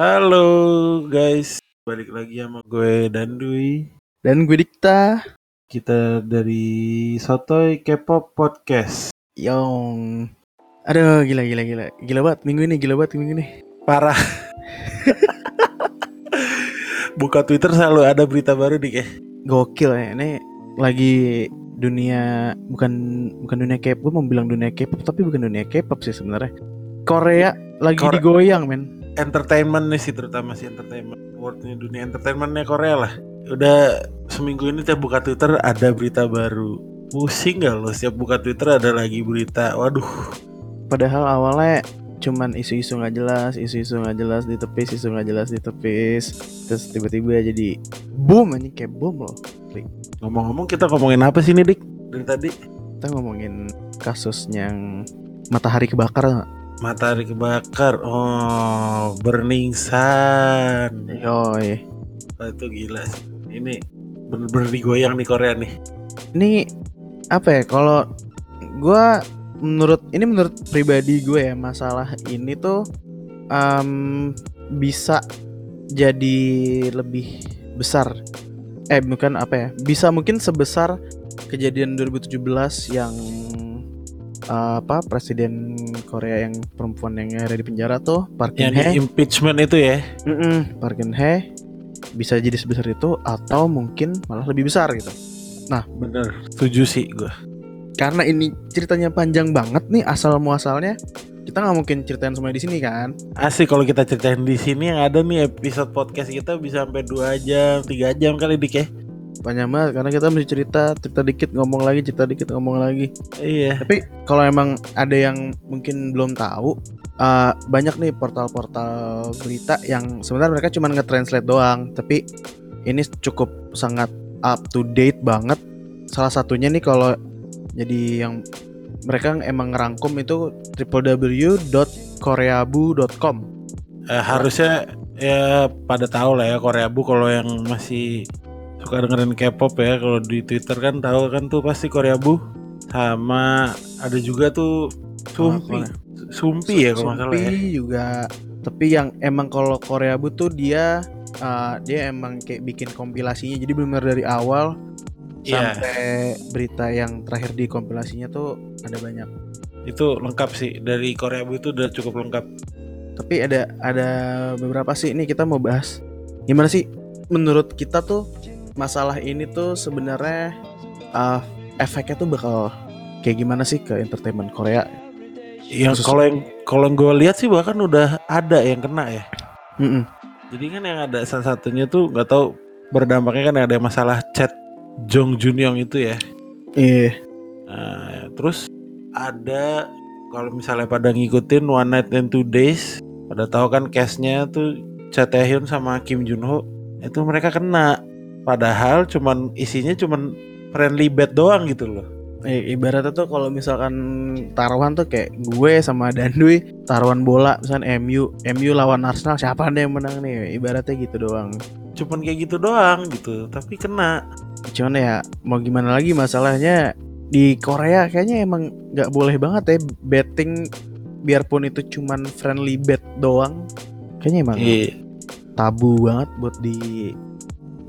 Halo guys, balik lagi sama gue dan Dwi. Dan gue Dikta. Kita dari Sotoy K-pop Podcast. Yong. Aduh, gila gila gila. Gila banget minggu ini, gila banget minggu ini. Parah. Buka Twitter selalu ada berita baru dik ya. Gokil ya. Ini lagi dunia bukan bukan dunia K-pop, gue mau bilang dunia K-pop tapi bukan dunia K-pop sih sebenarnya. Korea lagi Kore- digoyang, men. Entertainment nih sih terutama sih entertainment. Worldnya dunia entertainmentnya Korea lah. Udah seminggu ini tiap buka Twitter ada berita baru. Pusing gak lo? Setiap buka Twitter ada lagi berita. Waduh. Padahal awalnya cuman isu-isu nggak jelas, isu-isu nggak jelas ditepis, isu nggak jelas ditepis. Terus tiba-tiba jadi boom anjing kayak bom loh. Ngomong-ngomong kita ngomongin apa sih nih dik? Dari tadi? Kita ngomongin kasus yang matahari kebakar? Matahari kebakar. Oh, Burning Sun. Yoi. Wah, itu gila sih. Ini bener-bener digoyang nih Korea nih. ini apa ya kalau gua menurut ini menurut pribadi gue ya masalah ini tuh em, bisa jadi lebih besar eh bukan apa ya bisa mungkin sebesar kejadian 2017 yang eh, apa presiden Korea yang perempuan yang ada di penjara tuh Park Geun Hye impeachment itu ya. Mm-mm, Park Geun Hye bisa jadi sebesar itu atau mungkin malah lebih besar gitu Bener. Setuju sih gue. karena ini ceritanya panjang banget nih asal muasalnya kita nggak mungkin ceritain semuanya di sini kan Asik kalau kita ceritain di sini yang ada nih episode podcast kita bisa sampai 2 jam, 3 jam kali dik ya. Panjang banget karena kita mesti cerita cerita dikit ngomong lagi cerita dikit ngomong lagi. Iya. tapi kalau emang ada yang mungkin belum tahu eh, banyak nih portal-portal berita yang sebenarnya mereka cuma nge-translate doang tapi ini cukup sangat up to date banget. Salah satunya nih kalau jadi yang mereka emang ngerangkum itu www.koreabu.com Eh, harusnya ya pada tahu lah ya Korea Bu kalau yang masih suka dengerin K-pop ya kalau di Twitter kan tahu kan tuh pasti Korea Bu sama ada juga tuh Sumpi. Apa? Sumpi ya kalau ya. Sumpi juga tapi yang emang kalau Korea Bu tuh dia uh, dia emang kayak bikin kompilasinya jadi benar dari awal Iya. sampai berita yang terakhir di kompilasinya tuh ada banyak Itu lengkap sih dari Korea Bu itu udah cukup lengkap. tapi ada ada beberapa sih ini kita mau bahas gimana sih menurut kita tuh masalah ini tuh sebenarnya uh, efeknya tuh bakal kayak gimana sih ke entertainment Korea Yang kalau yang kalau yang gue lihat sih bahkan udah ada yang kena ya. Mm-mm. Jadi kan yang ada salah satunya tuh nggak tahu berdampaknya kan ada masalah chat Jong Junyong itu ya. Iya. Nah, terus ada kalau misalnya pada ngikutin One Night and Two Days, pada tahu kan case-nya tuh Cha Taehyun sama Kim Jun Ho itu mereka kena. Padahal cuman isinya cuman friendly bet doang gitu loh. Eh, ibaratnya tuh kalau misalkan taruhan tuh kayak gue sama Dandui taruhan bola misalkan MU MU lawan Arsenal siapa nih yang menang nih ibaratnya gitu doang Cuman kayak gitu doang gitu, tapi kena. cuman ya mau gimana lagi masalahnya di Korea kayaknya emang nggak boleh banget ya betting biarpun itu cuman friendly bet doang kayaknya emang Iya. tabu banget buat di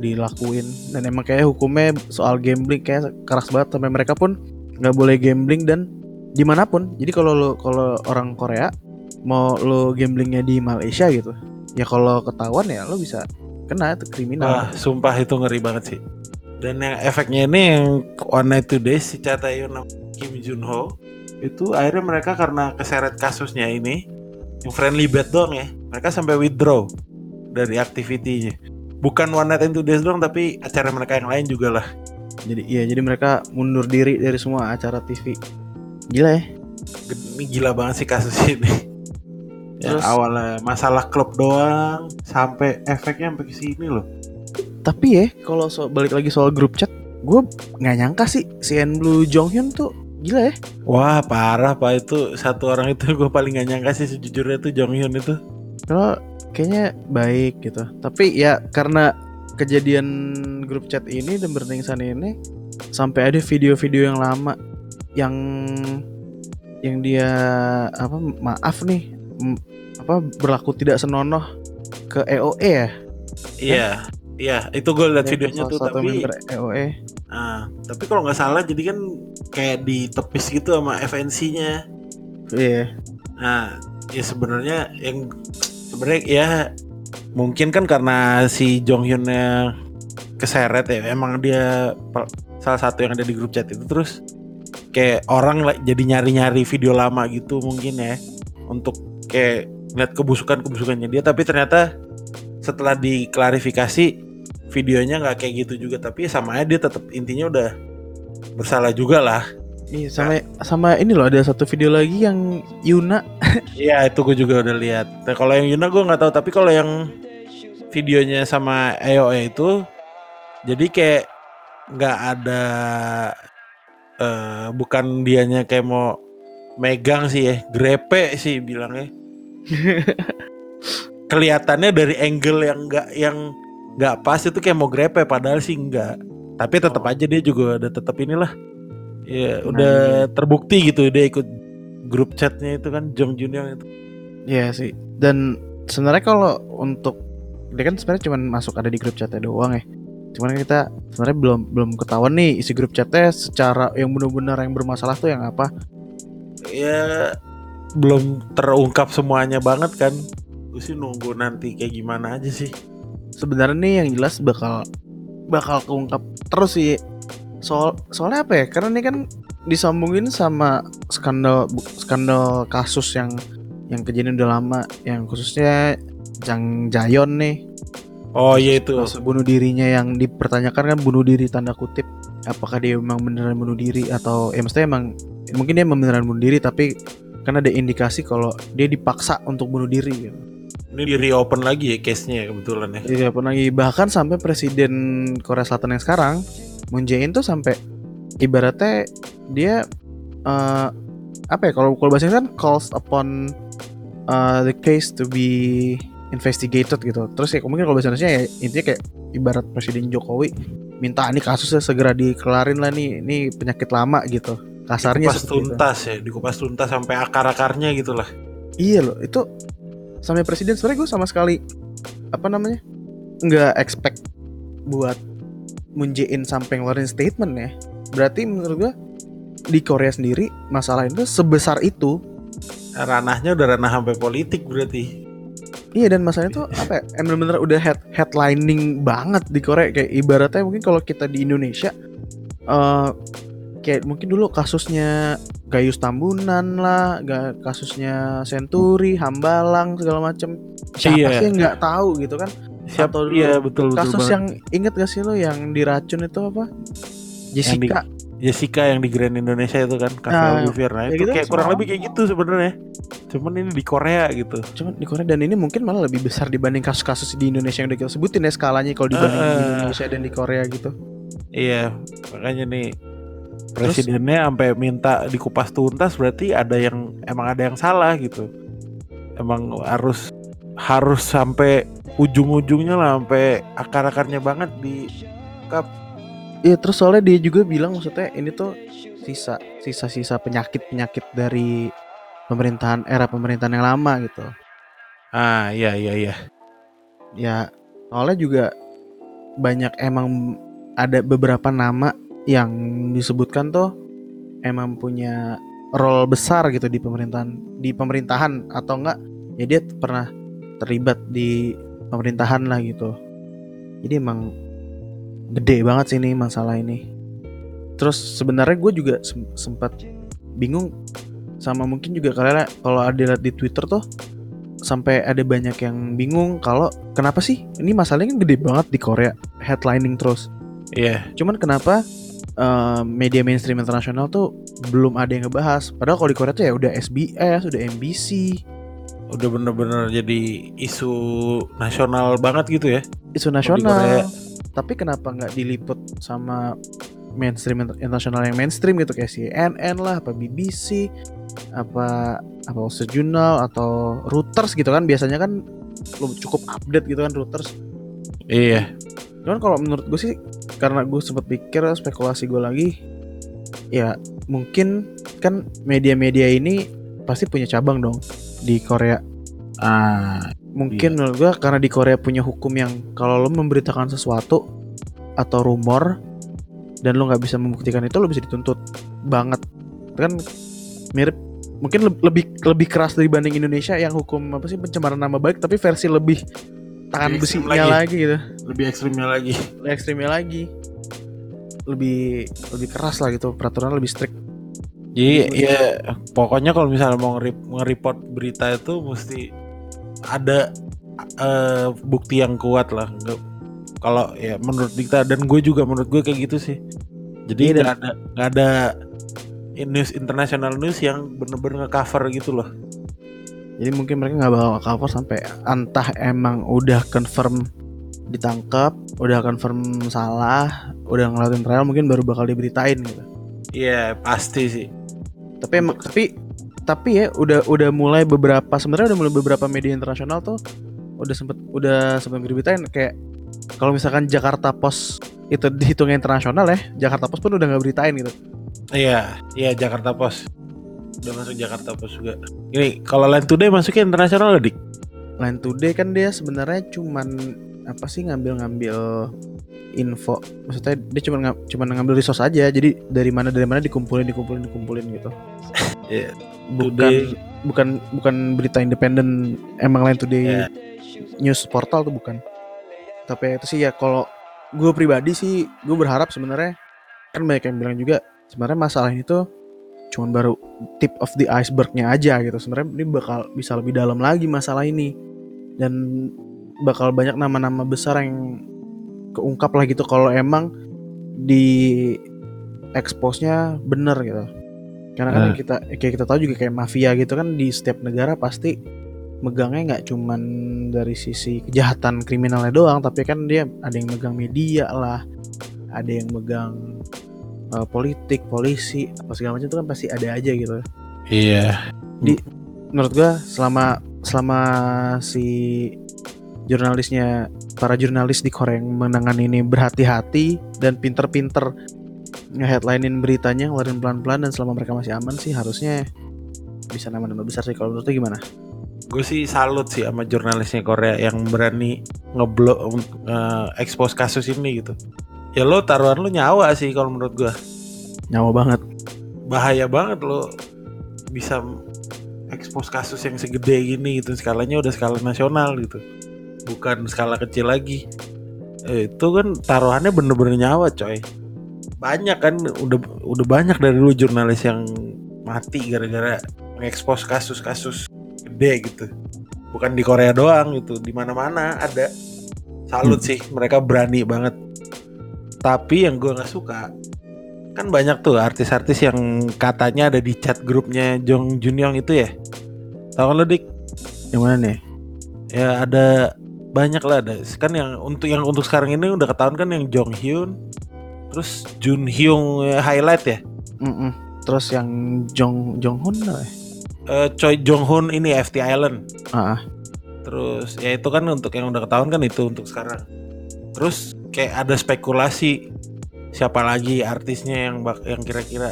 dilakuin dan emang kayak hukumnya soal gambling kayak keras banget sampai mereka pun nggak boleh gambling dan di mana pun jadi kalau lo kalau orang Korea mau lo gamblingnya di Malaysia gitu ya kalau ketahuan ya lo bisa kena itu kriminal Wah, sumpah itu ngeri banget sih. Dan yang efeknya ini yang One Night Two Days si Cha sama Kim Jun Ho itu akhirnya mereka karena keseret kasusnya ini yang friendly bet doang ya. Mereka sampai withdraw dari aktivitinya. Bukan One Night and Two Days doang tapi acara mereka yang lain juga lah. jadi iya jadi mereka mundur diri dari semua acara TV gila ya Ini gila banget sih kasus ini. Ya, Terus- awalnya masalah klub doang sampai efeknya sampai ke sini loh. tapi ya kalau so, balik lagi soal grup chat gue nggak nyangka sih si En Blue Jonghyun tuh gila ya Wah parah pak itu satu orang itu gue paling gak nyangka sih sejujurnya tuh Jong Hyun itu. kalau kayaknya baik gitu. Tapi ya karena kejadian grup chat ini dan berningsan ini sampai ada video-video yang lama yang yang dia apa maaf nih apa berlaku tidak senonoh ke EOE ya? Iya, iya itu gue liat Ya, videonya tuh satu tapi EOE ah, tapi kalau nggak salah jadi kan kayak ditepis gitu sama FNC-nya. iya. Nah, ya sebenarnya yang sebenarnya ya mungkin kan karena si Jong Hyunnya keseret ya, emang dia salah satu yang ada di grup chat itu. Terus kayak orang jadi nyari-nyari video lama gitu mungkin ya untuk kayak ngeliat kebusukan-kebusukannya dia. Tapi ternyata setelah diklarifikasi videonya nggak kayak gitu juga. Tapi sama aja dia tetap intinya udah bersalah juga lah Iya sama sama ini loh ada satu video lagi yang Yuna Iya itu gue juga udah lihat. Nah, kalau yang Yuna gue nggak tahu tapi kalau yang videonya sama EOE itu jadi kayak nggak ada eh bukan dianya kayak mau megang sih ya, grepe sih bilangnya. Kelihatannya dari angle yang nggak yang nggak pas itu kayak mau grepe padahal sih enggak. Tapi tetap aja dia juga udah tetap inilah. Ya Nah, udah terbukti gitu dia ikut grup chatnya itu kan Jong Jun Young itu. Iya sih dan sebenarnya kalau untuk dia kan sebenarnya cuma masuk ada di grup chatnya doang ya. Cuman kita sebenarnya belum belum ketahuan nih isi grup chatnya secara yang benar-benar yang bermasalah tuh yang apa. Ya belum terungkap semuanya banget kan. Gue sih nunggu nanti kayak gimana aja sih. Sebenarnya nih yang jelas bakal bakal keungkap terus sih soal soalnya apa ya? Karena ini kan disambungin sama skandal skandal kasus yang yang kejadian udah lama yang khususnya Jang Jayon nih. Oh iya itu. Kasus bunuh dirinya yang dipertanyakan kan bunuh diri tanda kutip. Apakah dia memang beneran bunuh diri atau ya maksudnya emang mungkin dia memang beneran bunuh diri tapi kan ada indikasi kalau dia dipaksa untuk bunuh diri gitu. ini di reopen lagi ya case nya kebetulan ya. Iya pun lagi. Bahkan sampai presiden Korea Selatan yang sekarang Moon Jae-in tuh sampai ibaratnya dia eh, apa ya kalau kalau bahasa Inggris kan calls upon uh, the case to be investigated gitu. Terus ya mungkin kalau bahasa Indonesia ya intinya kayak ibarat Presiden Jokowi minta ini kasusnya segera dikelarin lah nih, ini penyakit lama gitu. Kasarnya dikupas tuntas ya dikupas tuntas sampai akar akarnya gitu lah Iya loh, itu sampai presiden sebenarnya gue sama sekali apa namanya nggak expect buat Moon Jae-in sampai ngeluarin statement ya. Berarti menurut gue di Korea sendiri masalah itu sebesar itu. ranahnya udah ranah sampai politik berarti Iya dan masalahnya tuh apa ya? Yang bener-bener udah head headlining banget di Korea kayak ibaratnya mungkin kalau kita di Indonesia eh kayak mungkin dulu kasusnya Gayus Tambunan lah, kasusnya Senturi, Hambalang segala macem. Siapa Iya. sih nggak tahu gitu kan? Siapa dulu iya betul betul Kasus banget. yang inget gak sih lo yang diracun itu apa? Jessica. Jessica yang di Grand Indonesia itu kan Cafe Nah, Olivier nah ya itu gitu kayak kurang lebih kayak gitu sebenarnya cuman ini di Korea gitu Cuman di Korea dan ini mungkin malah lebih besar dibanding kasus-kasus di Indonesia yang udah kita sebutin ya skalanya kalau dibanding di Eh. Indonesia dan di Korea gitu. Iya, makanya nih presidennya sampai minta dikupas tuntas berarti ada yang emang ada yang salah gitu. Emang harus harus sampai ujung-ujungnya lah sampai akar-akarnya banget di Iya terus soalnya dia juga bilang maksudnya ini tuh sisa sisa-sisa penyakit-penyakit dari pemerintahan era pemerintahan yang lama gitu. ah iya iya iya. Ya soalnya juga banyak emang ada beberapa nama yang disebutkan tuh emang punya role besar gitu di pemerintahan di pemerintahan atau enggak ya dia pernah terlibat di pemerintahan lah gitu. Jadi emang gede banget sih ini masalah ini. Terus sebenarnya gue juga sem- sempat bingung sama mungkin juga karena kalau ada lihat di Twitter tuh sampai ada banyak yang bingung kalau kenapa sih ini masalahnya kan gede banget di Korea headlining terus. Iya, Cuman kenapa eh, media mainstream internasional tuh belum ada yang ngebahas. Padahal kalau di Korea tuh ya udah SBS, udah MBC. Udah bener-bener jadi isu nasional banget gitu ya. isu nasional. Tapi kenapa nggak diliput sama mainstream inter- internasional yang mainstream gitu kayak CNN lah, apa BBC, apa apa Journal atau Reuters gitu kan biasanya kan cukup update gitu kan Reuters. Iya, Cuman kalau menurut gue sih karena gue sempat pikir spekulasi gue lagi ya mungkin kan media-media ini pasti punya cabang dong di Korea. Ah, Mungkin menurut gua karena di Korea punya hukum yang kalau lo memberitakan sesuatu atau rumor dan lo nggak bisa membuktikan itu lo bisa dituntut banget. Kan mirip mungkin leb- lebih lebih keras dibanding Indonesia yang hukum apa sih pencemaran nama baik tapi versi lebih tangan Lebih besinya lagi. lagi. gitu. lebih ekstrimnya lagi. Lebih ekstrimnya lagi. Lebih lebih keras lah gitu peraturan lebih strict. Jadi ya pokoknya kalau misalnya mau nge- nge-report berita itu mesti ada eh, bukti yang kuat lah. Kalau ya menurut Dikta dan gue juga menurut gue kayak gitu sih. Jadi Iya, nggak ada nggak ada news international news yang bener-bener nge-cover gitu loh. Jadi mungkin mereka nggak bakal cover sampai entah emang udah confirm ditangkap, udah confirm salah, udah ngelakuin trial mungkin baru bakal diberitain gitu. Iya pasti sih. Tapi emang tapi tapi ya udah udah mulai beberapa sebenarnya udah mulai beberapa media internasional tuh udah sempet udah sempet diberitain kayak kalau misalkan Jakarta Post itu dihitungnya internasional ya, Jakarta Post pun udah nggak beritain gitu. Iya iya Jakarta Post. Udah masuk Jakarta Post juga. Ini kalau Line Today masuknya internasional dik. Line Today kan dia sebenarnya cuman apa sih ngambil-ngambil info? Maksudnya dia cuma cuman ngambil resource aja. Jadi dari mana dari mana dikumpulin dikumpulin dikumpulin gitu. Iya. bukan Today. bukan bukan berita independen emang Line Today. Iya. news portal tuh bukan. Tapi itu sih ya kalau gue pribadi sih gue berharap sebenarnya kan banyak yang bilang juga sebenarnya masalah ini tuh cuman baru tip of the icebergnya aja gitu. Sebenarnya ini bakal bisa lebih dalam lagi masalah ini. Dan bakal banyak nama-nama besar yang keungkap lah gitu kalau emang di expose-nya bener gitu. Karena kan yang kita kayak kita tahu juga kayak mafia gitu kan di setiap negara pasti megangnya nggak cuman dari sisi kejahatan kriminalnya doang tapi kan dia ada yang megang media lah ada yang megang uh, politik polisi apa segala macam itu kan pasti ada aja gitu. Iya. menurut gua selama selama si jurnalisnya para jurnalis di Korea yang menangani ini berhati-hati dan pinter-pinter nge-headlinein beritanya ngeluarin pelan-pelan dan selama mereka masih aman sih harusnya bisa nama-nama besar sih kalau menurut gimana? Gue sih salut sih sama jurnalisnya Korea yang berani ngeblok expose kasus ini gitu. Ya lo taruhan lo nyawa sih kalau menurut gua. Nyawa banget. Bahaya banget lo bisa expose kasus yang segede gini gitu. Skalanya udah skala nasional gitu. Bukan skala kecil lagi. Eh, itu kan taruhannya bener-bener nyawa coy. Banyak kan udah udah banyak dari lu jurnalis yang mati gara-gara mengekspos kasus-kasus gede gitu. Bukan di Korea doang gitu, di mana-mana ada. Salut sih, mereka berani banget. Tapi yang gue nggak suka kan banyak tuh artis-artis yang katanya ada di chat grupnya Jong Junyong itu ya. Kan lo dik? Yang mana nih? Ya ada banyak lah ada. Kan yang untuk yang untuk sekarang ini udah ketahuan kan yang Jong Hyun, terus Jun Hyung eh, highlight ya. Mm-mm. Terus yang Jong Jong Hun lah. ya? Eh, Choi Jong Hoon ini FT Island. Ah, ah. Terus ya itu kan untuk yang udah ketahuan kan itu untuk sekarang. Terus kayak ada spekulasi siapa lagi artisnya yang bak yang kira-kira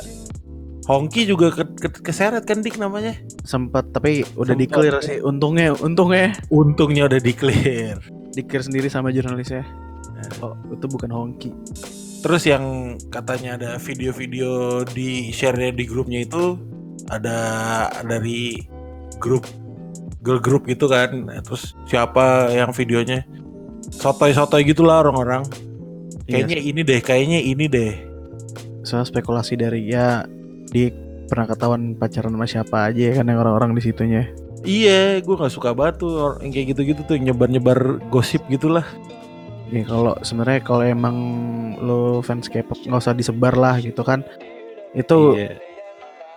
Hongki juga ke, ke- keseret kan dik namanya. sempat tapi udah Sempat. di-clear sih. Untungnya untungnya Untungnya udah di clear. di-clear sendiri sama jurnalisnya. Nah. Oh, itu bukan Hongki. Terus yang katanya ada video-video di share di grupnya itu ada dari grup girl group gitu kan. Nah, Terus siapa yang videonya sotoy-sotoy gitulah orang-orang. Iya, Kayaknya ini deh, kayaknya ini deh. soal spekulasi dari ya di pernah ketahuan pacaran sama siapa aja ya kan yang orang-orang di situnya. Iya, gue nggak suka banget tuh or- yang kayak gitu-gitu tuh yang nyebar-nyebar gosip gitulah. Ya kalau sebenarnya kalau emang lo fans K-pop nggak usah disebar lah gitu kan. Itu Iya.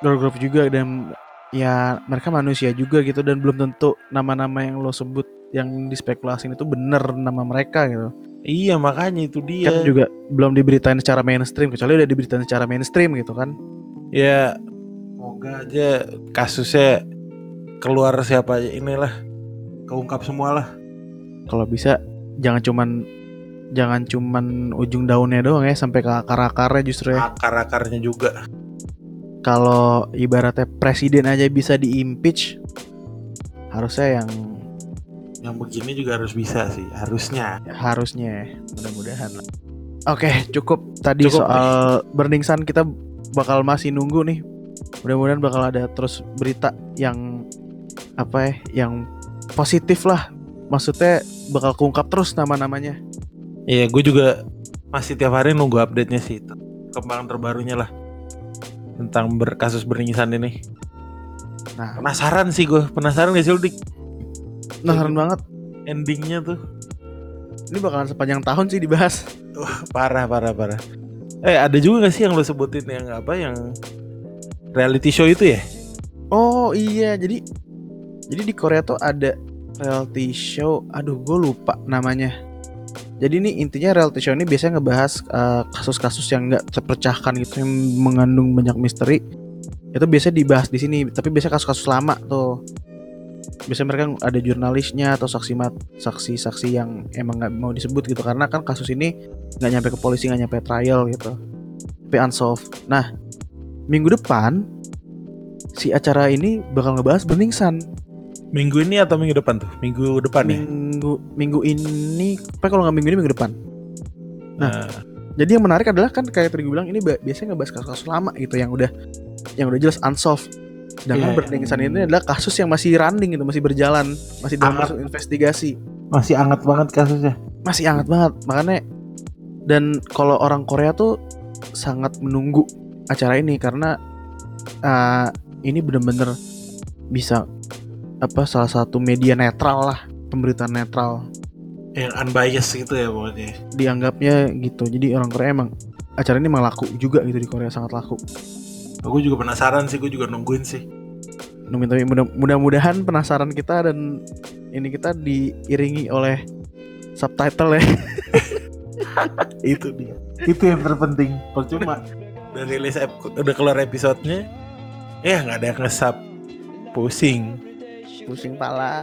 girl group juga dan ya mereka manusia juga gitu dan belum tentu nama-nama yang lo sebut yang dispekulasin itu bener nama mereka gitu. Iya, makanya itu dia. Kan juga belum diberitain secara mainstream kecuali udah diberitain secara mainstream gitu kan. Ya, semoga aja kasusnya keluar siapa aja inilah keungkap semua lah. Kalau bisa jangan cuman jangan cuman ujung daunnya doang ya sampai ke akar-akarnya justru ya. Akar-akarnya juga. Kalau ibaratnya presiden aja bisa di impeach harusnya yang yang begini juga harus bisa sih harusnya Ya, harusnya mudah-mudahan lah. Oke, cukup tadi Cukup soal Burning Sun kita bakal masih nunggu nih. Mudah-mudahan bakal ada terus berita yang apa ya, yang positif lah. Maksudnya bakal keungkap terus nama-namanya. Iya, gue juga masih tiap hari nunggu update-nya sih itu. Kembangan terbarunya lah tentang ber kasus beringsan ini. Nah, Penasaran sih gue, penasaran gak sih lu Dik? penasaran banget. endingnya tuh? Ini bakalan sepanjang tahun sih dibahas. Wah, parah, parah, parah. Eh, ada juga gak sih yang lo sebutin yang apa yang reality show itu ya? Oh iya, jadi jadi di Korea tuh ada reality show. Aduh, gue lupa namanya. Jadi ini intinya reality show ini biasanya ngebahas eh, kasus-kasus yang nggak terpecahkan gitu, yang mengandung banyak misteri. Itu biasanya dibahas di sini. Tapi biasanya kasus-kasus lama tuh. Biasanya mereka ada jurnalisnya atau saksi mat, saksi-saksi yang emang nggak mau disebut gitu karena kan kasus ini nggak nyampe ke polisi, nggak nyampe trial gitu. Tapi unsolved. Nah, minggu depan si acara ini bakal ngebahas Burning Sun. Minggu ini atau minggu depan tuh? Minggu depan ya? Minggu minggu ini, apa kalau nggak minggu ini minggu depan. Nah, Jadi yang menarik adalah kan kayak tadi gue bilang ini biasanya ngebahas kasus-kasus lama gitu yang udah yang udah jelas unsolved. Sedangkan Iya, Burning Sun ini adalah kasus yang masih running gitu, masih berjalan, masih dalam proses investigasi, masih hangat banget kasusnya. masih hangat banget. Makanya dan kalau orang Korea tuh sangat menunggu acara ini karena uh, ini bener-bener bisa apa salah satu media netral lah pemberitaan netral Yang unbiased gitu ya pokoknya. dianggapnya gitu jadi orang Korea emang acara ini emang laku juga gitu di Korea sangat laku Aku juga penasaran sih, gue juga nungguin sih. Nungguin tapi mudah- mudah-mudahan penasaran kita dan ini kita diiringi oleh subtitle ya itu dia. Itu yang terpenting. Percuma udah rilis udah keluar episodenya, ya nggak ada yang ngesap. Pusing. pusing pala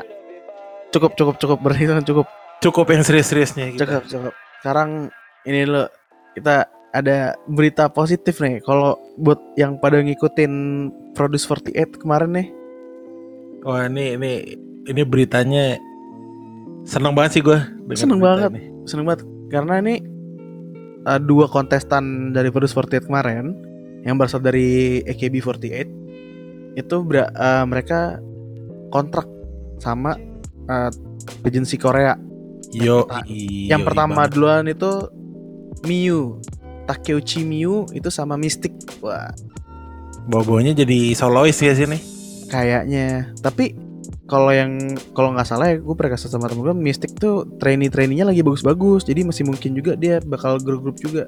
cukup cukup cukup berhitung cukup Cukup yang serius-seriusnya gitu. cukup cukup sekarang ini lo kita ada berita positif nih kalau buat yang pada ngikutin Produce 48 kemarin nih Wah ini ini ini beritanya seneng banget sih gue. Seneng banget. seneng banget karena ini uh, dua kontestan dari Produce 48 kemarin yang berasal dari AKB48 itu bera- uh, mereka kontrak sama uh, agensi Korea. Yo, iyo, yang pertama banget. duluan itu Miyu, Takeuchi Miyu itu sama Mystic. Wah, bawa-bawanya jadi solois ya sini. kayaknya. Tapi kalau yang kalau nggak salah ya gue pernah kasih sama temen gue Mystic tuh trainee trainee lagi bagus-bagus jadi masih mungkin juga dia bakal grup-grup juga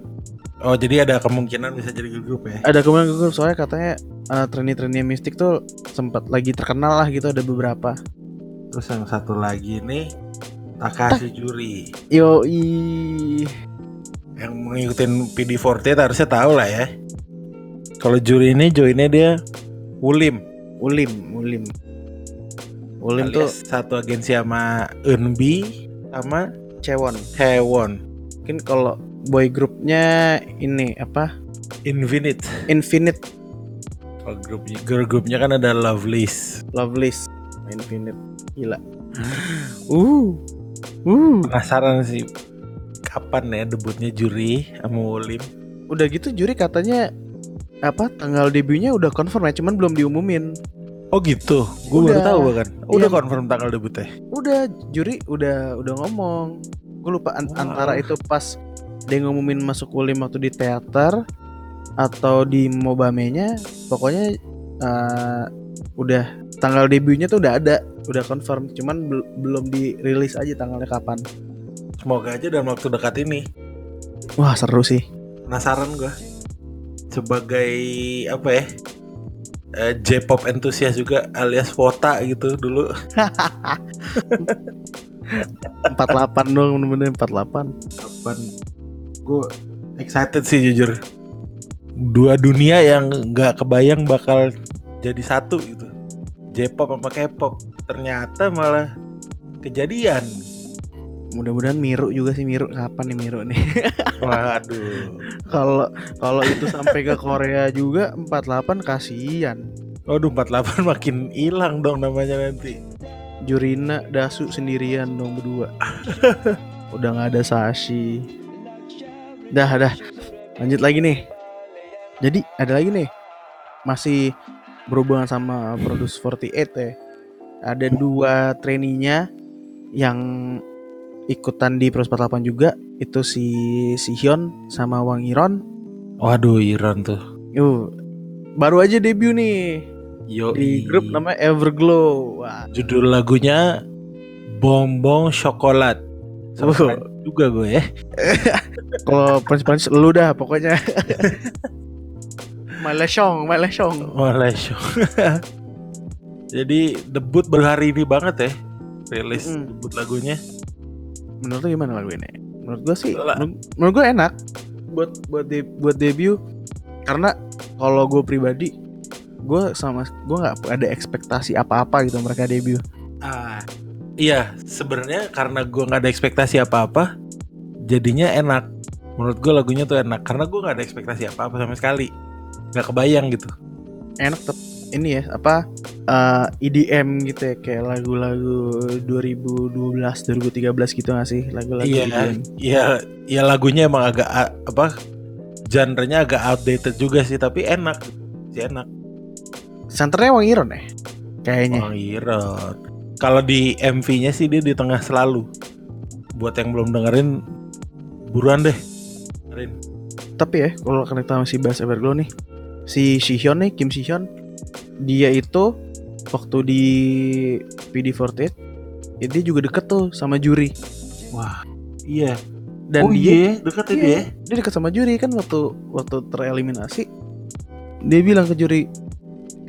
Oh jadi ada kemungkinan bisa jadi grup ya? ada kemungkinan grup soalnya katanya uh, trainee-trainee Mystic tuh sempat lagi terkenal lah gitu ada beberapa Terus yang satu lagi nih Takashi Juri yo yang mengikutin PD48 harusnya tahu lah ya. Kalau Juri ini joinnya dia Ulim. Ulim Ulim Ulim tuh alias satu agensi sama Eunbi sama Cewon Hewon. mungkin kalau boy grupnya ini apa Infinite. Infinite Kalau grupnya girl grupnya kan ada Lovelace. Loveless Infinite gila uh uh Penasaran sih kapan ya debutnya Juri sama udah gitu juri katanya apa tanggal debutnya udah confirm ya cuman belum diumumin Oh gitu, gue baru tahu bahkan. Udah Iya. confirm tanggal debutnya. udah juri udah udah ngomong gue lupa an- Wow. antara itu pas dia ngumumin masuk ulim waktu di teater atau di mobamenya pokoknya eh, udah tanggal debutnya tuh udah ada udah confirm cuman bel- belum dirilis aja tanggalnya kapan Semoga aja dalam waktu dekat ini. wah seru sih Penasaran gue. Sebagai apa ya? eh, J-pop entusias juga alias Vota gitu dulu. 48 dong bener-bener 48 Kapan gue excited sih jujur. Dua dunia yang nggak kebayang bakal jadi satu gitu. J-pop sama K-pop. Ternyata malah kejadian. Mudah-mudahan Miru juga sih Miru kapan nih Miru nih Waduh. kalau kalau itu sampai ke Korea juga 48 kasihan Waduh 48 makin hilang dong namanya nanti. Jurina Dasu sendirian dong berdua. Udah nggak ada Sashi. Dah, dah. Lanjut lagi nih. Jadi ada lagi nih. Masih berhubungan sama Produce 48 ya. Ada dua trainee-nya yang ikutan di Produce 48 juga. Itu si si Hyun sama Wang Iron. Waduh, Iran tuh. Yuh, baru aja debut nih Yo, di grup namanya Everglow. Wah, judul lagunya Bonbon Coklat. Sama Uh. juga gue ya. kalau Prince lu dah pokoknya. Malesong, Malesong. Malaysia. Jadi debut baru hari ini banget ya. Rilis Mm. debut lagunya. Menurut lu gimana lagu ini? Menurut gua sih, Lah. menurut, menurut gua enak buat buat de- buat debut karena kalau gue pribadi gue sama gue nggak ada ekspektasi apa-apa gitu mereka debut. Ah, iya, sebenarnya karena gue nggak ada ekspektasi apa-apa, jadinya enak. Menurut gue lagunya tuh enak karena gue nggak ada ekspektasi apa-apa sama sekali, nggak kebayang gitu. Enak tep ini ya apa eh, EDM gitu ya kayak lagu-lagu 2012 2013 gitu gak sih lagu-lagu Iya, EDM. iya, iya lagunya emang agak apa, genre-nya agak outdated juga sih, tapi enak, sih enak. Senternya Wang Iron ya kayaknya. Oh Iron. Kalau di MV-nya sih dia di tengah selalu. Buat yang belum dengerin, buruan deh. Dengerin. Tapi ya kalau kita masih bahas Everglow nih, si Shihyun nih Kim Shihyun, dia itu waktu di PD48 ya dia juga deket tuh sama juri Wah, iya. dan oh dia iya, deket ya Iya, dia. dia deket sama juri kan waktu waktu tereliminasi dia bilang ke juri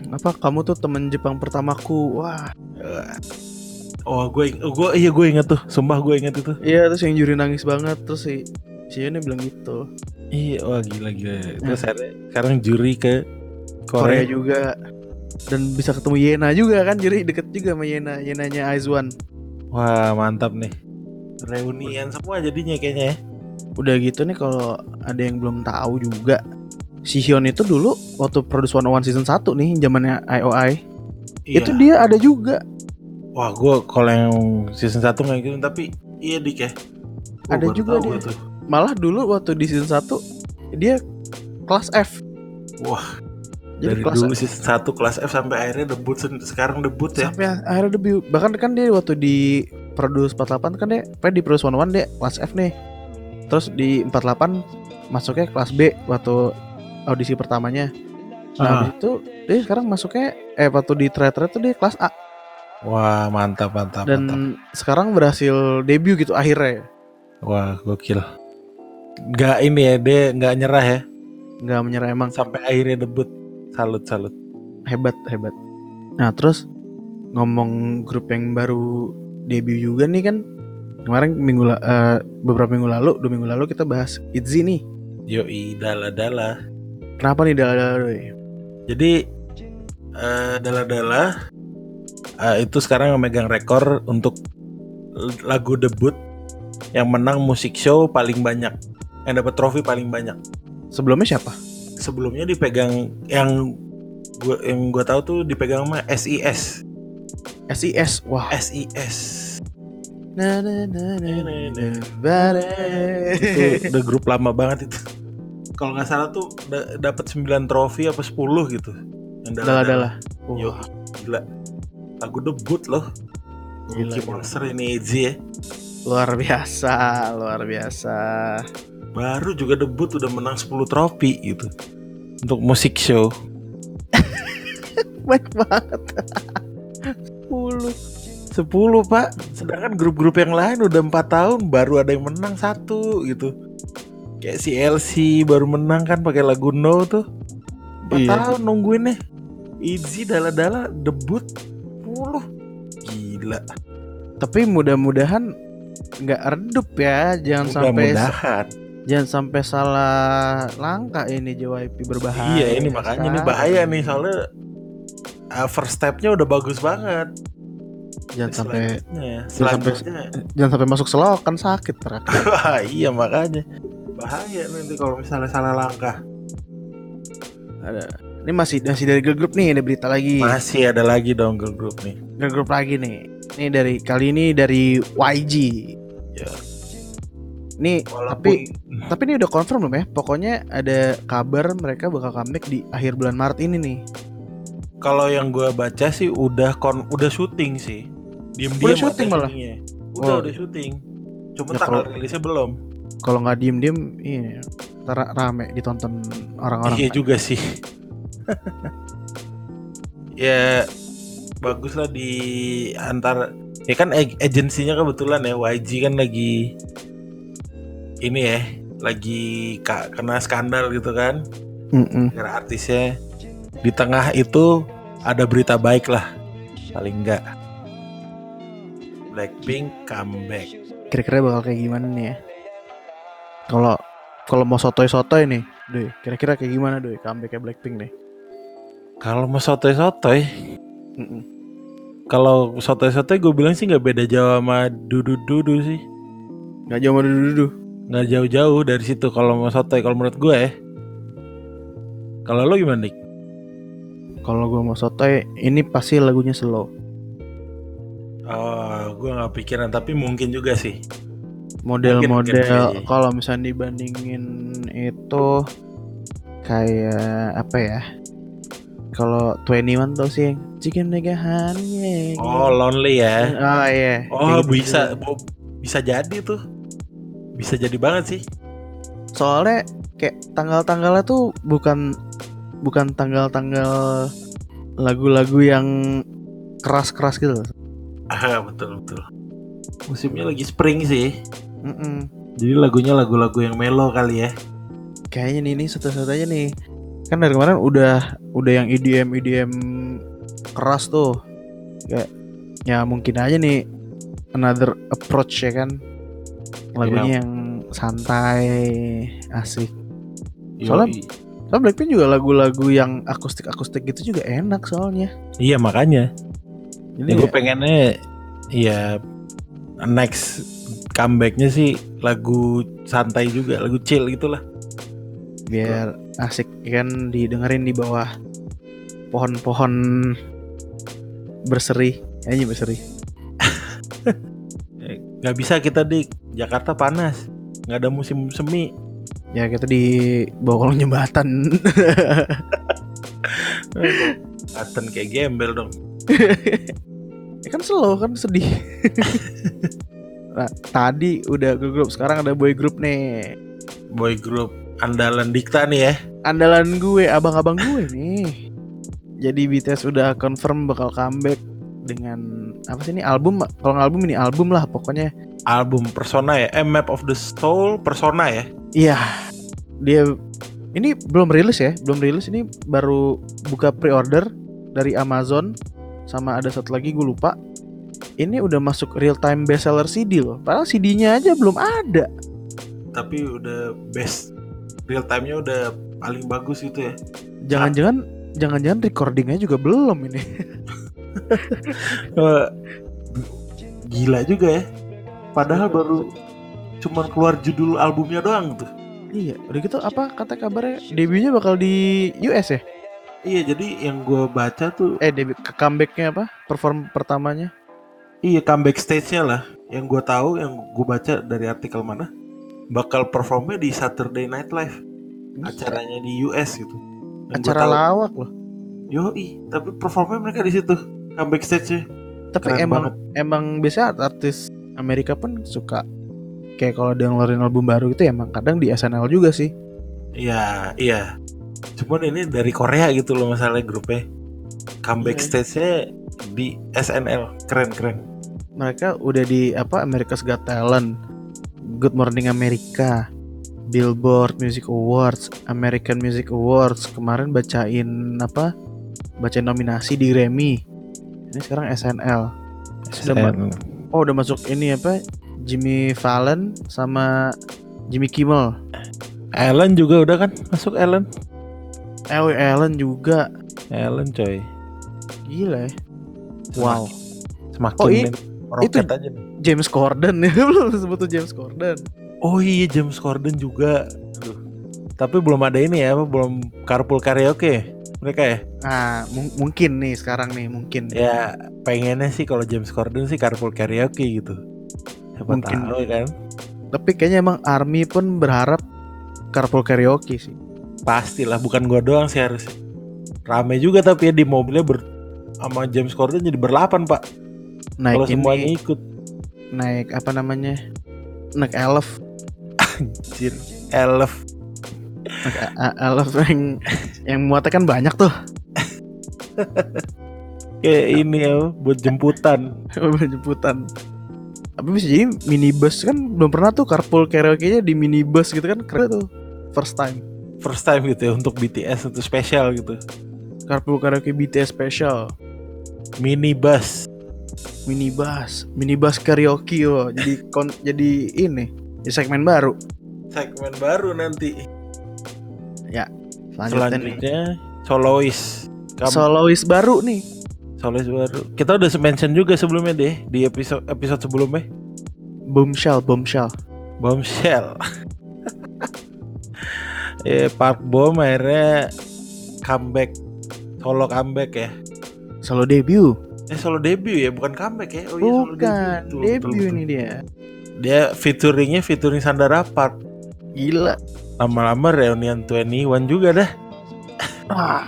apa kamu tuh temen Jepang pertamaku wah Oh, gue, gue, iya gue inget tuh. Sumpah gue inget itu. iya terus yang juri nangis banget terus si Shihyunnya bilang gitu Iya, wah gila gila. Terus akhirnya sekarang juri ke Korea Korea. juga dan bisa ketemu Yena juga kan juri deket juga sama Yena Yenanya Aizwan Wah mantap nih. Reunian semua jadinya kayaknya ya. udah gitu nih kalau ada yang belum tahu juga si Hyun itu dulu waktu Produce 101 season 1 nih zamannya IOI Iya. itu dia ada juga Wah gue kalau yang season 1 nggak gitu tapi iya dik ya. Gua Ada juga dia. gua tuh. malah dulu waktu di season 1 dia kelas F Wah jadi dari kelas dulu season 1 kelas F sampai akhirnya debut sekarang debut ya. sampai akhirnya debut bahkan kan dia waktu di Produce 48 kan dia pernah di Produce 101 dia kelas F nih terus di 48 masuknya kelas B waktu audisi pertamanya nah Ah. habis itu dia sekarang masuknya eh waktu di trailer tuh dia kelas A Wah mantap mantap dan mantap. sekarang berhasil debut gitu akhirnya Wah gokil. Gak ini ya dia nggak nyerah ya nggak menyerah emang sampai akhirnya debut. Salut salut. hebat hebat nah terus ngomong grup yang baru debut juga nih kan kemarin minggu eh, beberapa minggu lalu dua minggu lalu kita bahas Itzy nih Yoi dala dala. kenapa nih dala Jadi eh, dala-dala eh, itu sekarang yang megang rekor untuk lagu debut yang menang musik show paling banyak, yang dapat trofi paling banyak. sebelumnya siapa Sebelumnya dipegang yang gua yang gua tahu tuh dipegang sama SIS. SIS wah SIS. na na na na na itu bare. udah grup lama banget itu. Kalau nggak salah tuh da- dapat 9 trofi apa 10 gitu. Yang dala-dala Yo, Wah, gila. Lagu debut loh. Gila, Rookie gila. Monster ini Easy ya. luar biasa luar biasa Baru juga debut udah menang 10 trofi gitu. Untuk musik show. banyak banget 10 10 pak. Sedangkan grup-grup yang lain udah 4 tahun baru ada yang menang satu gitu. Kayak si LC baru menang kan pakai lagu No tuh. 4 Iya. tahun nungguin nih. Easy dala-dala debut 10. Gila. tapi mudah-mudahan nggak redup ya jangan sampai Mudah-mudahan. Jangan sampai salah langkah ini JYP berbahaya Iya ini makanya ini bahaya nih soalnya uh, first stepnya udah bagus banget. jangan sampai Selanjutnya, jangan sampai- jangan sampai masuk selokan sakit terakhir iya makanya bahaya nanti kalau misalnya salah langkah. ada ini masih masih dari girl group nih ada berita lagi Masih ada lagi dong girl group nih. girl group lagi nih Ini dari kali ini dari YG. Ya. Nih, Walaupun tapi tapi ini udah confirm belum ya? Pokoknya ada kabar mereka bakal comeback di akhir bulan Maret ini nih. kalau yang gua baca sih udah kon udah syuting sih. Diem-diem Udah syuting malah? syutingnya. Udah Oh. udah syuting. Cuma Ya, tanggal kalau- rilisnya belum. Kalau nggak diem-diem, iya ntar rame ditonton orang-orang. Iya juga sih. ya bagus lah di antar ya kan ag- agensinya kebetulan ya YG kan lagi ini ya lagi ka- kena skandal gitu kan Mm-mm. gara artisnya di tengah itu ada berita baik lah paling enggak Blackpink comeback Kira-kira bakal kayak gimana nih ya? Kalau kalau mau sotoy-sotoy nih, deh, kira-kira kayak gimana deh comebacknya Blackpink nih? kalau mau sotoy-sotoy Mm-mm. kalau sotoy-sotoy gue bilang sih nggak beda jauh sama dudu-dudu sih Nggak jauh sama dulu nggak jauh-jauh dari situ kalau mau sotoy kalau menurut gue ya kalau lo gimana Dik? Kalau gue mau sotoy, ini pasti lagunya slow. Oh, gue nggak pikiran tapi mungkin juga sih. Model-model kalau misalnya dibandingin itu kayak apa ya? Kalau 21 tuh sih yang chicken negahan ya. Oh, lonely ya. Oh iya. Oh, Kayak gitu bisa bisa jadi tuh. Bisa jadi banget sih. Soalnya kayak tanggal-tanggalnya tuh bukan bukan tanggal-tanggal lagu-lagu yang keras-keras gitu. loh. Ah, betul betul. Musimnya lagi spring sih. Mm-mm. Jadi lagunya lagu-lagu yang melo kali ya. Kayaknya nih nih satu-satu aja nih. Kan dari kemarin udah udah yang EDM EDM keras tuh. Kayak ya mungkin aja nih another approach ya kan. Lagunya yang santai, asik. Soalnya-. Soalnya Blackpink juga lagu-lagu yang akustik-akustik gitu juga enak soalnya. Iya makanya. Jadi Ya, gue ya, pengennya ya next comebacknya sih lagu santai juga, lagu chill gitulah. biar asik kan didengerin di bawah pohon-pohon berseri. Kayaknya berseri. Nggak bisa kita di Jakarta panas, nggak ada musim semi. Ya kita di bawah kolong jembatan. Kelihatan kayak gembel dong. ya kan slow kan sedih. nah, tadi udah girl group, sekarang ada boy group nih. Boy group andalan Dikta nih ya. Andalan gue, abang-abang gue nih. Jadi BTS udah confirm bakal comeback dengan apa sih ini album? Kalau album ini album lah pokoknya. Album Persona ya, eh Map of the Soul Persona ya. Iya, dia ini belum rilis ya, belum rilis ini baru buka pre-order dari Amazon sama ada satu lagi gue lupa. Ini udah masuk real time bestseller CD loh. Padahal CD-nya aja belum ada. Tapi udah best real time-nya udah paling bagus gitu ya. Jangan-jangan jangan-jangan recordingnya juga belum ini. Eh, Gila juga ya. Padahal baru cuman keluar judul albumnya doang tuh. iya, udah gitu apa kata kabarnya debutnya bakal di US ya? Iya, jadi yang gue baca tuh Eh debut comebacknya apa? Perform pertamanya? iya comeback stage-nya lah. Yang gue tahu, yang gue baca dari artikel mana, bakal performnya di Saturday Night Live, acaranya di US gitu. Yang Acara tahu. lawak loh. Yoi, tapi performnya mereka di situ, comeback stage-nya. Tapi Keren emang banget. emang biasa artis Amerika pun suka kayak kalau dia ngeluarin album baru itu emang kadang di SNL juga sih. Iya, iya. Cuman ini dari Korea gitu loh masalahnya grupnya. Comeback Iya. stage-nya di SNL, keren-keren. Mereka udah di apa America's Got Talent, Good Morning America, Billboard Music Awards, American Music Awards. Kemarin bacain apa? Bacain nominasi di Grammy. Ini sekarang SNL. SNL. oh udah masuk ini apa? Jimmy Fallon sama Jimmy Kimmel. Ellen juga udah kan masuk Ellen. Eh, Ellen juga. Ellen coy. Gila ya. Wow. Semakin Oh, i- men- roket aja. James Corden ya belum sebut tuh James Corden. Oh iya James Corden juga. Aduh. Tapi belum ada ini ya, belum carpool karaoke. Mereka ya. Nah, mung- mungkin nih sekarang nih mungkin. Ya pengennya sih kalau James Corden sih carpool karaoke gitu. Siapa Mungkin. tahu kan. Tapi kayaknya emang Army pun berharap carpool karaoke sih. Pastilah bukan gua doang sih harusnya. Rame juga tapi ya di mobilnya ber sama James Corden jadi berlapan pak. Naik Kalau semuanya ikut. naik apa namanya? Naik elf, Anjir. Elf. Naik a- a- elf yang yang muatnya kan banyak tuh. Kayak ini ya buat jemputan. jemputan. Tapi bisa jadi minibus kan belum pernah tuh carpool karaoke-nya di minibus gitu kan keren tuh. First time. First time gitu ya untuk BTS untuk spesial gitu. Carpool karaoke BTS special. Minibus. Minibus, minibus karaoke yo. Jadi kon jadi ini, di segmen baru. Segmen baru nanti. Selanjutnya, nih. Selanjutnya solois. Kamu Solois baru nih. solois baru. Kita udah mention juga sebelumnya deh di episode episode sebelumnya. Bombshell, bombshell. Bombshell. eh Park Bom akhirnya comeback solo comeback ya. Solo debut. Eh solo debut ya, bukan comeback ya. Oh iya solo Bukan, Betul, debut betul, betul. ini dia. Dia featuringnya featuring Sandara Park. Gila. Lama-lama reunian 21 juga dah. Ah.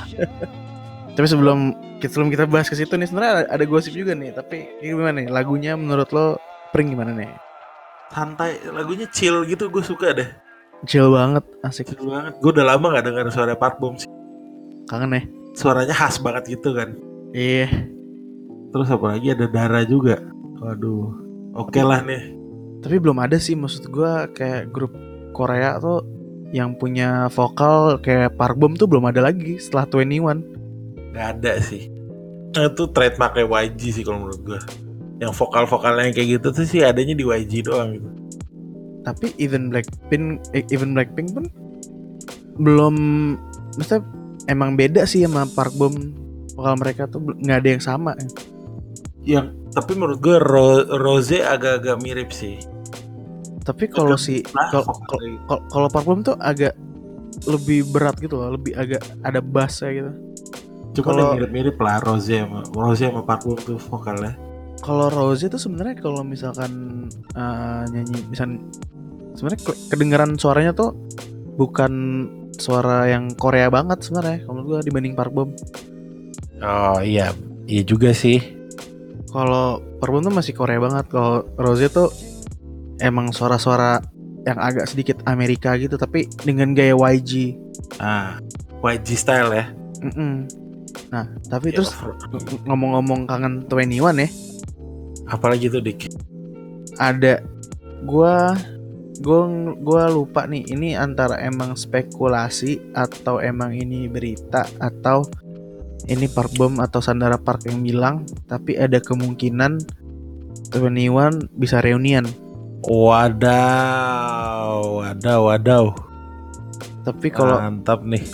Tapi sebelum sebelum kita bahas ke situ nih sebenarnya ada, ada gosip juga nih. Tapi gimana nih? Lagunya menurut lo Pring gimana nih? Santai, lagunya chill gitu gue suka deh. Chill banget, asik. Chill banget. Gue udah lama gak dengar suara Park Bom sih. Kangen ya? Suaranya khas banget gitu kan. Iya. Terus apalagi ada Dara juga. Waduh. Oke lah nih. Tapi belum ada sih maksud gua kayak grup Korea tuh yang punya vokal kayak Park Bom tuh belum ada lagi setelah 21. Gak ada sih. Nah, itu trademarknya YG sih kalau menurut gue. Yang vokal-vokalnya kayak gitu tuh sih adanya di YG doang gitu. Tapi even Blackpink eh, even Blackpink pun belum maksudnya emang beda sih sama Park Bom vokal mereka tuh nggak ada yang sama. Yang tapi menurut gue Ro- Rose agak-agak mirip sih. Tapi kalau si Nah, kalau Bom tuh agak lebih berat gitu loh, lebih agak ada bassnya gitu. Cuma kalau- yang mirip-mirip lah Rose sama Rose sama Park Bom tuh vokalnya. Kalau Rose itu sebenarnya kalau misalkan eh, nyanyi misal sebenarnya ke- kedengeran suaranya tuh bukan suara yang Korea banget sebenarnya kalau gua dibanding Park Bom. Oh iya, iya juga sih. Kalau Park Bom tuh masih Korea banget. Kalau Rose tuh emang suara-suara yang agak sedikit Amerika gitu tapi dengan gaya YG. Ah, YG style ya. Mm-mm. Nah, tapi Ya, terus ngomong-ngomong kangen 21 ya, apalagi tuh Dik. ada gua gua gua lupa nih ini antara emang spekulasi atau emang ini berita atau ini Park Bom atau Sandara Park yang bilang tapi ada kemungkinan 21 bisa reunian Wadaw, wadaw, wadaw. tapi kalau Mantap nih.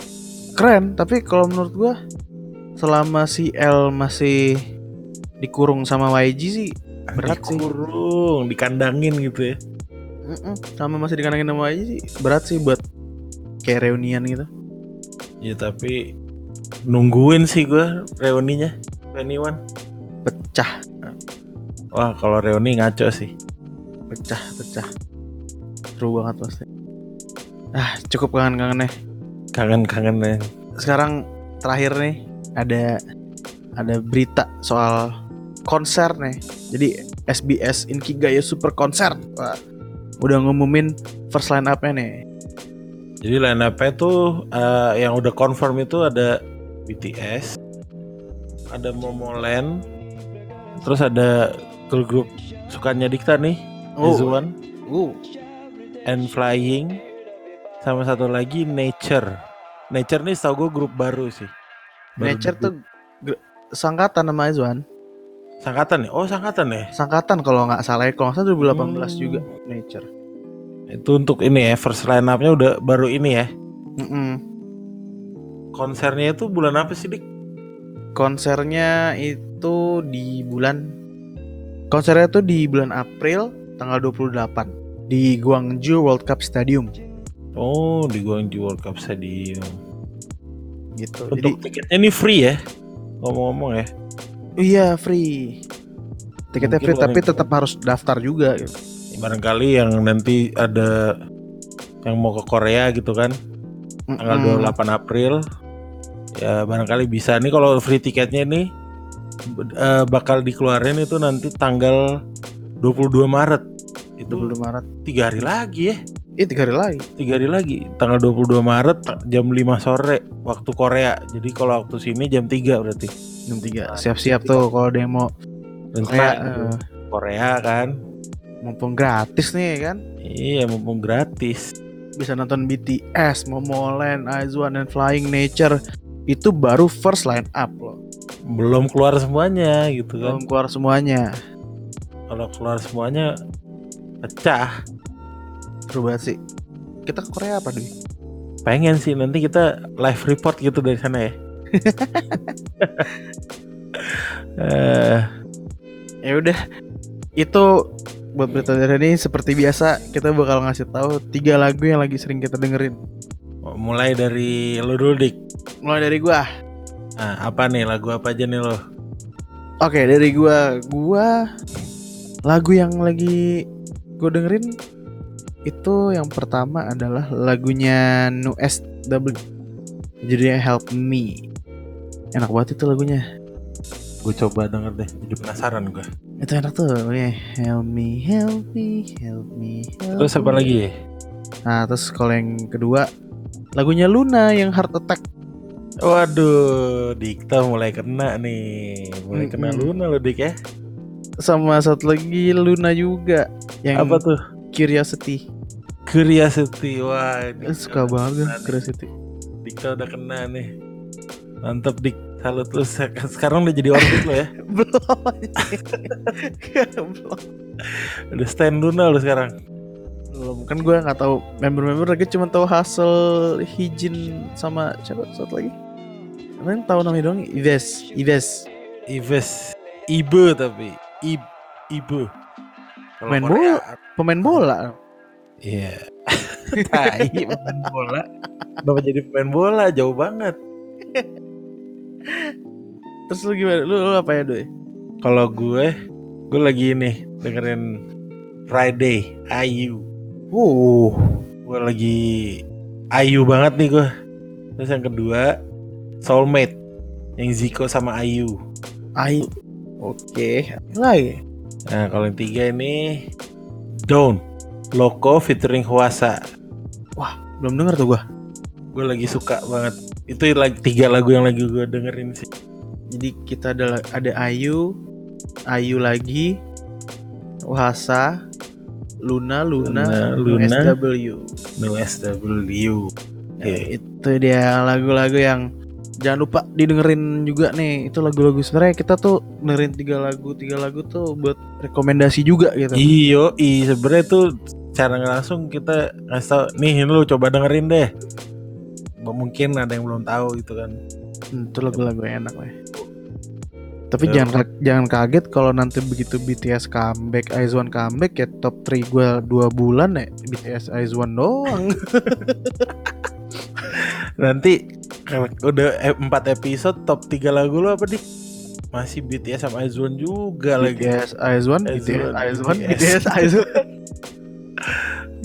keren tapi kalau menurut gua selama si L masih dikurung sama YG sih berat sih Dikurung, dikandangin gitu ya. Mm-mm. sama masih dikandangin sama YG sih berat sih buat kayak reunian gitu Ya tapi nungguin sih gua reuninya 21. pecah Wah, kalau reuni ngaco sih. Pecah pecah. Seru banget pasti ah cukup kangen-kangennya Kangen-kangen ya. sekarang terakhir nih ada ada berita soal konser nih. Jadi SBS Inkigayo Super Wah, udah ngumumin first line up-nya nih. Jadi line up-nya tuh eh, yang udah confirm itu ada BTS, ada Momoland, terus ada girl group sukanya Dikta nih, Oh. Izuan, uh and Flying, sama satu lagi Nature. Nature nih setahu gue grup baru sih. Baru Nature debut. tuh sangkatan sama Izwan sangkatan ya? Oh sangkatan ya? sangkatan kalau nggak salah ya kalau nggak salah 2018 Hmm. juga Nature Itu untuk ini ya, first line up-nya udah baru ini ya. Mm-mm. Konsernya itu bulan apa sih Dik? konsernya itu di bulan konsernya itu di bulan April tanggal 28 di Guangzhou World Cup Stadium Oh di Guangzhou World Cup Stadium. gitu. Untuk tiketnya ini free ya. Ngomong-ngomong ya. Jadi iya free. Tiketnya Mungkin free tapi tetap harus daftar juga gitu. Barangkali yang nanti ada yang mau ke Korea gitu kan. Tanggal Mm-mm. 28 April. Ya barangkali bisa nih kalau free tiketnya nih eh, bakal dikeluarin itu nanti tanggal 22 Maret. Itu 22 Maret. tiga hari lagi ya. Ih tiga hari lagi. tiga hari lagi tanggal 22 Maret jam 5 sore waktu Korea jadi kalau waktu sini jam 3 berarti Jam 3. Nah, Siap-siap tuh kalau mau rencana kayak gitu. eh, Korea kan mumpung gratis nih kan. iya mumpung gratis Bisa nonton BTS, Momoland, IZ*ONE and Flying Nature. Itu baru first line up loh. belum keluar semuanya gitu kan Belum keluar semuanya. Kalau keluar semuanya pecah Seru banget sih. Kita ke Korea apa deh? pengen sih nanti kita live report gitu dari sana ya eh Ya udah. Itu buat berita dari ini seperti biasa kita bakal ngasih tahu tiga lagu yang lagi sering kita dengerin. mulai dari lo dulu dik Mulai dari gua. nah apa nih lagu apa aja nih lo Oke, dari gua, gua lagu yang lagi gua dengerin itu yang pertama adalah lagunya Nu SW. Judulnya Help Me. Enak banget itu lagunya. gue coba denger deh jadi penasaran gue Itu enak tuh lagunya. Help me, help me, help me. Help terus apa me. lagi Nah, terus kalau yang kedua lagunya Luna yang Heart Attack. Waduh, Dikta mulai kena nih, mulai kena Mm-mm. Luna loh Dik ya. Sama satu lagi Luna juga yang Apa tuh? Curiosity. Curiosity, wah. Eh, Dikta Suka banget kena. Curiosity. Dikta udah kena nih. Mantap Dik, salut lu. Se- Sekarang udah jadi orbit lo ya. belum Udah stand Luna lo sekarang. belum kan gue nggak tahu member-member lagi cuma tahu hasil Hijin sama siapa satu lagi Kalian tahu namanya dong Ives Ives Ives, Ibe tapi Ib, Ibe. Kalau Main Korea, pemain bola Iya. Tai pemain bola. Kenapa jadi pemain bola? Jauh banget. terus lu gimana lu, lu apa ya doi Kalau gue, gue lagi ini dengerin Friday, Ayu. uh gue lagi Ayu banget nih gue terus yang kedua Soulmate yang Ziko sama Ayu Ai oke. Lagi. Nah kalau yang tiga ini Down Loco featuring Huasa. Belum denger tuh gue gue lagi suka banget. Itu lagi tiga lagu yang lagi gue dengerin sih. Jadi kita ada ada Ayu Ayu lagi Wahasa Luna Luna, Luna, Luna. SW SW Ya, itu dia lagu-lagu yang jangan lupa didengerin juga nih. Itu lagu-lagu sebenarnya kita tuh dengerin tiga lagu, tiga lagu tuh buat rekomendasi juga gitu. iyo i sebenarnya tuh cara langsung kita ngasih tau nih ini lu coba dengerin deh mungkin ada yang belum tahu gitu kan Hmm, itu lagu-lagu enak lah. Tapi Ya. jangan jangan kaget kalau nanti begitu BTS comeback, IZ*ONE comeback ya top 3 gue dua bulan ya BTS IZ*ONE doang. Nanti udah eh, empat episode top 3 lagu lo apa dik? Masih BTS sama Aizwan juga lagi. BTS IZ*ONE, BTS IZ*ONE, IZ*ONE, BTS. IZ*ONE.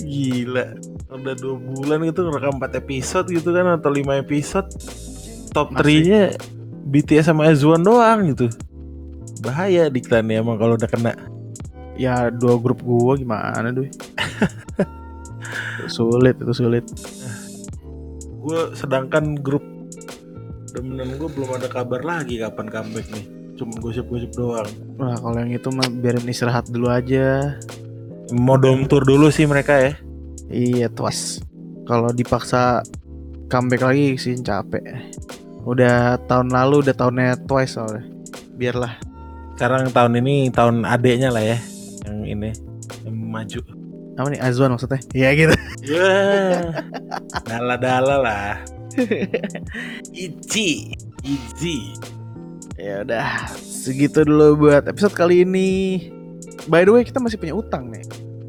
Gila. Udah dua bulan gitu rekam 4 episode gitu kan atau 5 episode. Top Masih. 3 nya BTS sama Aizwan doang gitu. Bahaya Diktan ya emang kalau udah kena. Ya dua grup gua gimana duh? sulit itu sulit. Gue sedangkan grup temenan gue belum ada kabar lagi kapan comeback nih. Cuma gosip-gosip doang. Wah kalau yang itu mah biarin istirahat dulu aja. Mau dom tour dulu sih mereka ya. Iya tuas. Kalau dipaksa comeback lagi sih capek. Udah tahun lalu udah tahunnya Twice soalnya. Biarlah. Sekarang tahun ini tahun adeknya lah ya yang ini yang maju. Apa nih Azwan maksudnya? Iya gitu. Ya, dala-dala lah. Ichi, Ichi. ya udah segitu dulu buat episode kali ini. By the way kita masih punya utang nih.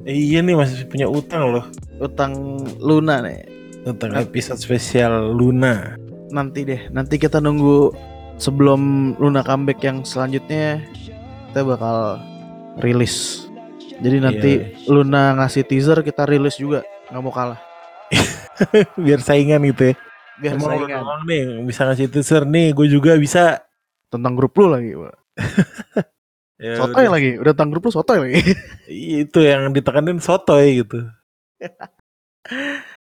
Eh, iya nih masih punya utang loh Utang Luna nih. tentang episode spesial Luna. nanti deh. Nanti kita nunggu sebelum Luna comeback yang selanjutnya kita bakal rilis. Jadi nanti Luna ngasih teaser kita rilis juga. nggak mau kalah. Biar saingan gitu ya. Biar Emang saingan. doang nih bisa ngasih teaser nih, gue juga bisa. Tentang grup lu lagi. Pak. Ya Sotoy udah. lagi. Udah tentang grup lu sotoy lagi. Itu yang ditekanin sotoy gitu.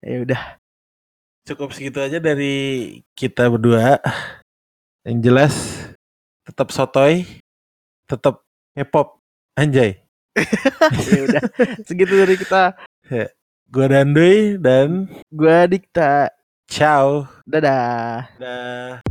ya udah. Cukup segitu aja dari kita berdua. Yang jelas tetap sotoy, tetap hip-hop. Anjay. ya udah. Segitu dari kita. Gua Dandoy dan Gua Dikta. ciao. Dadah. Dah.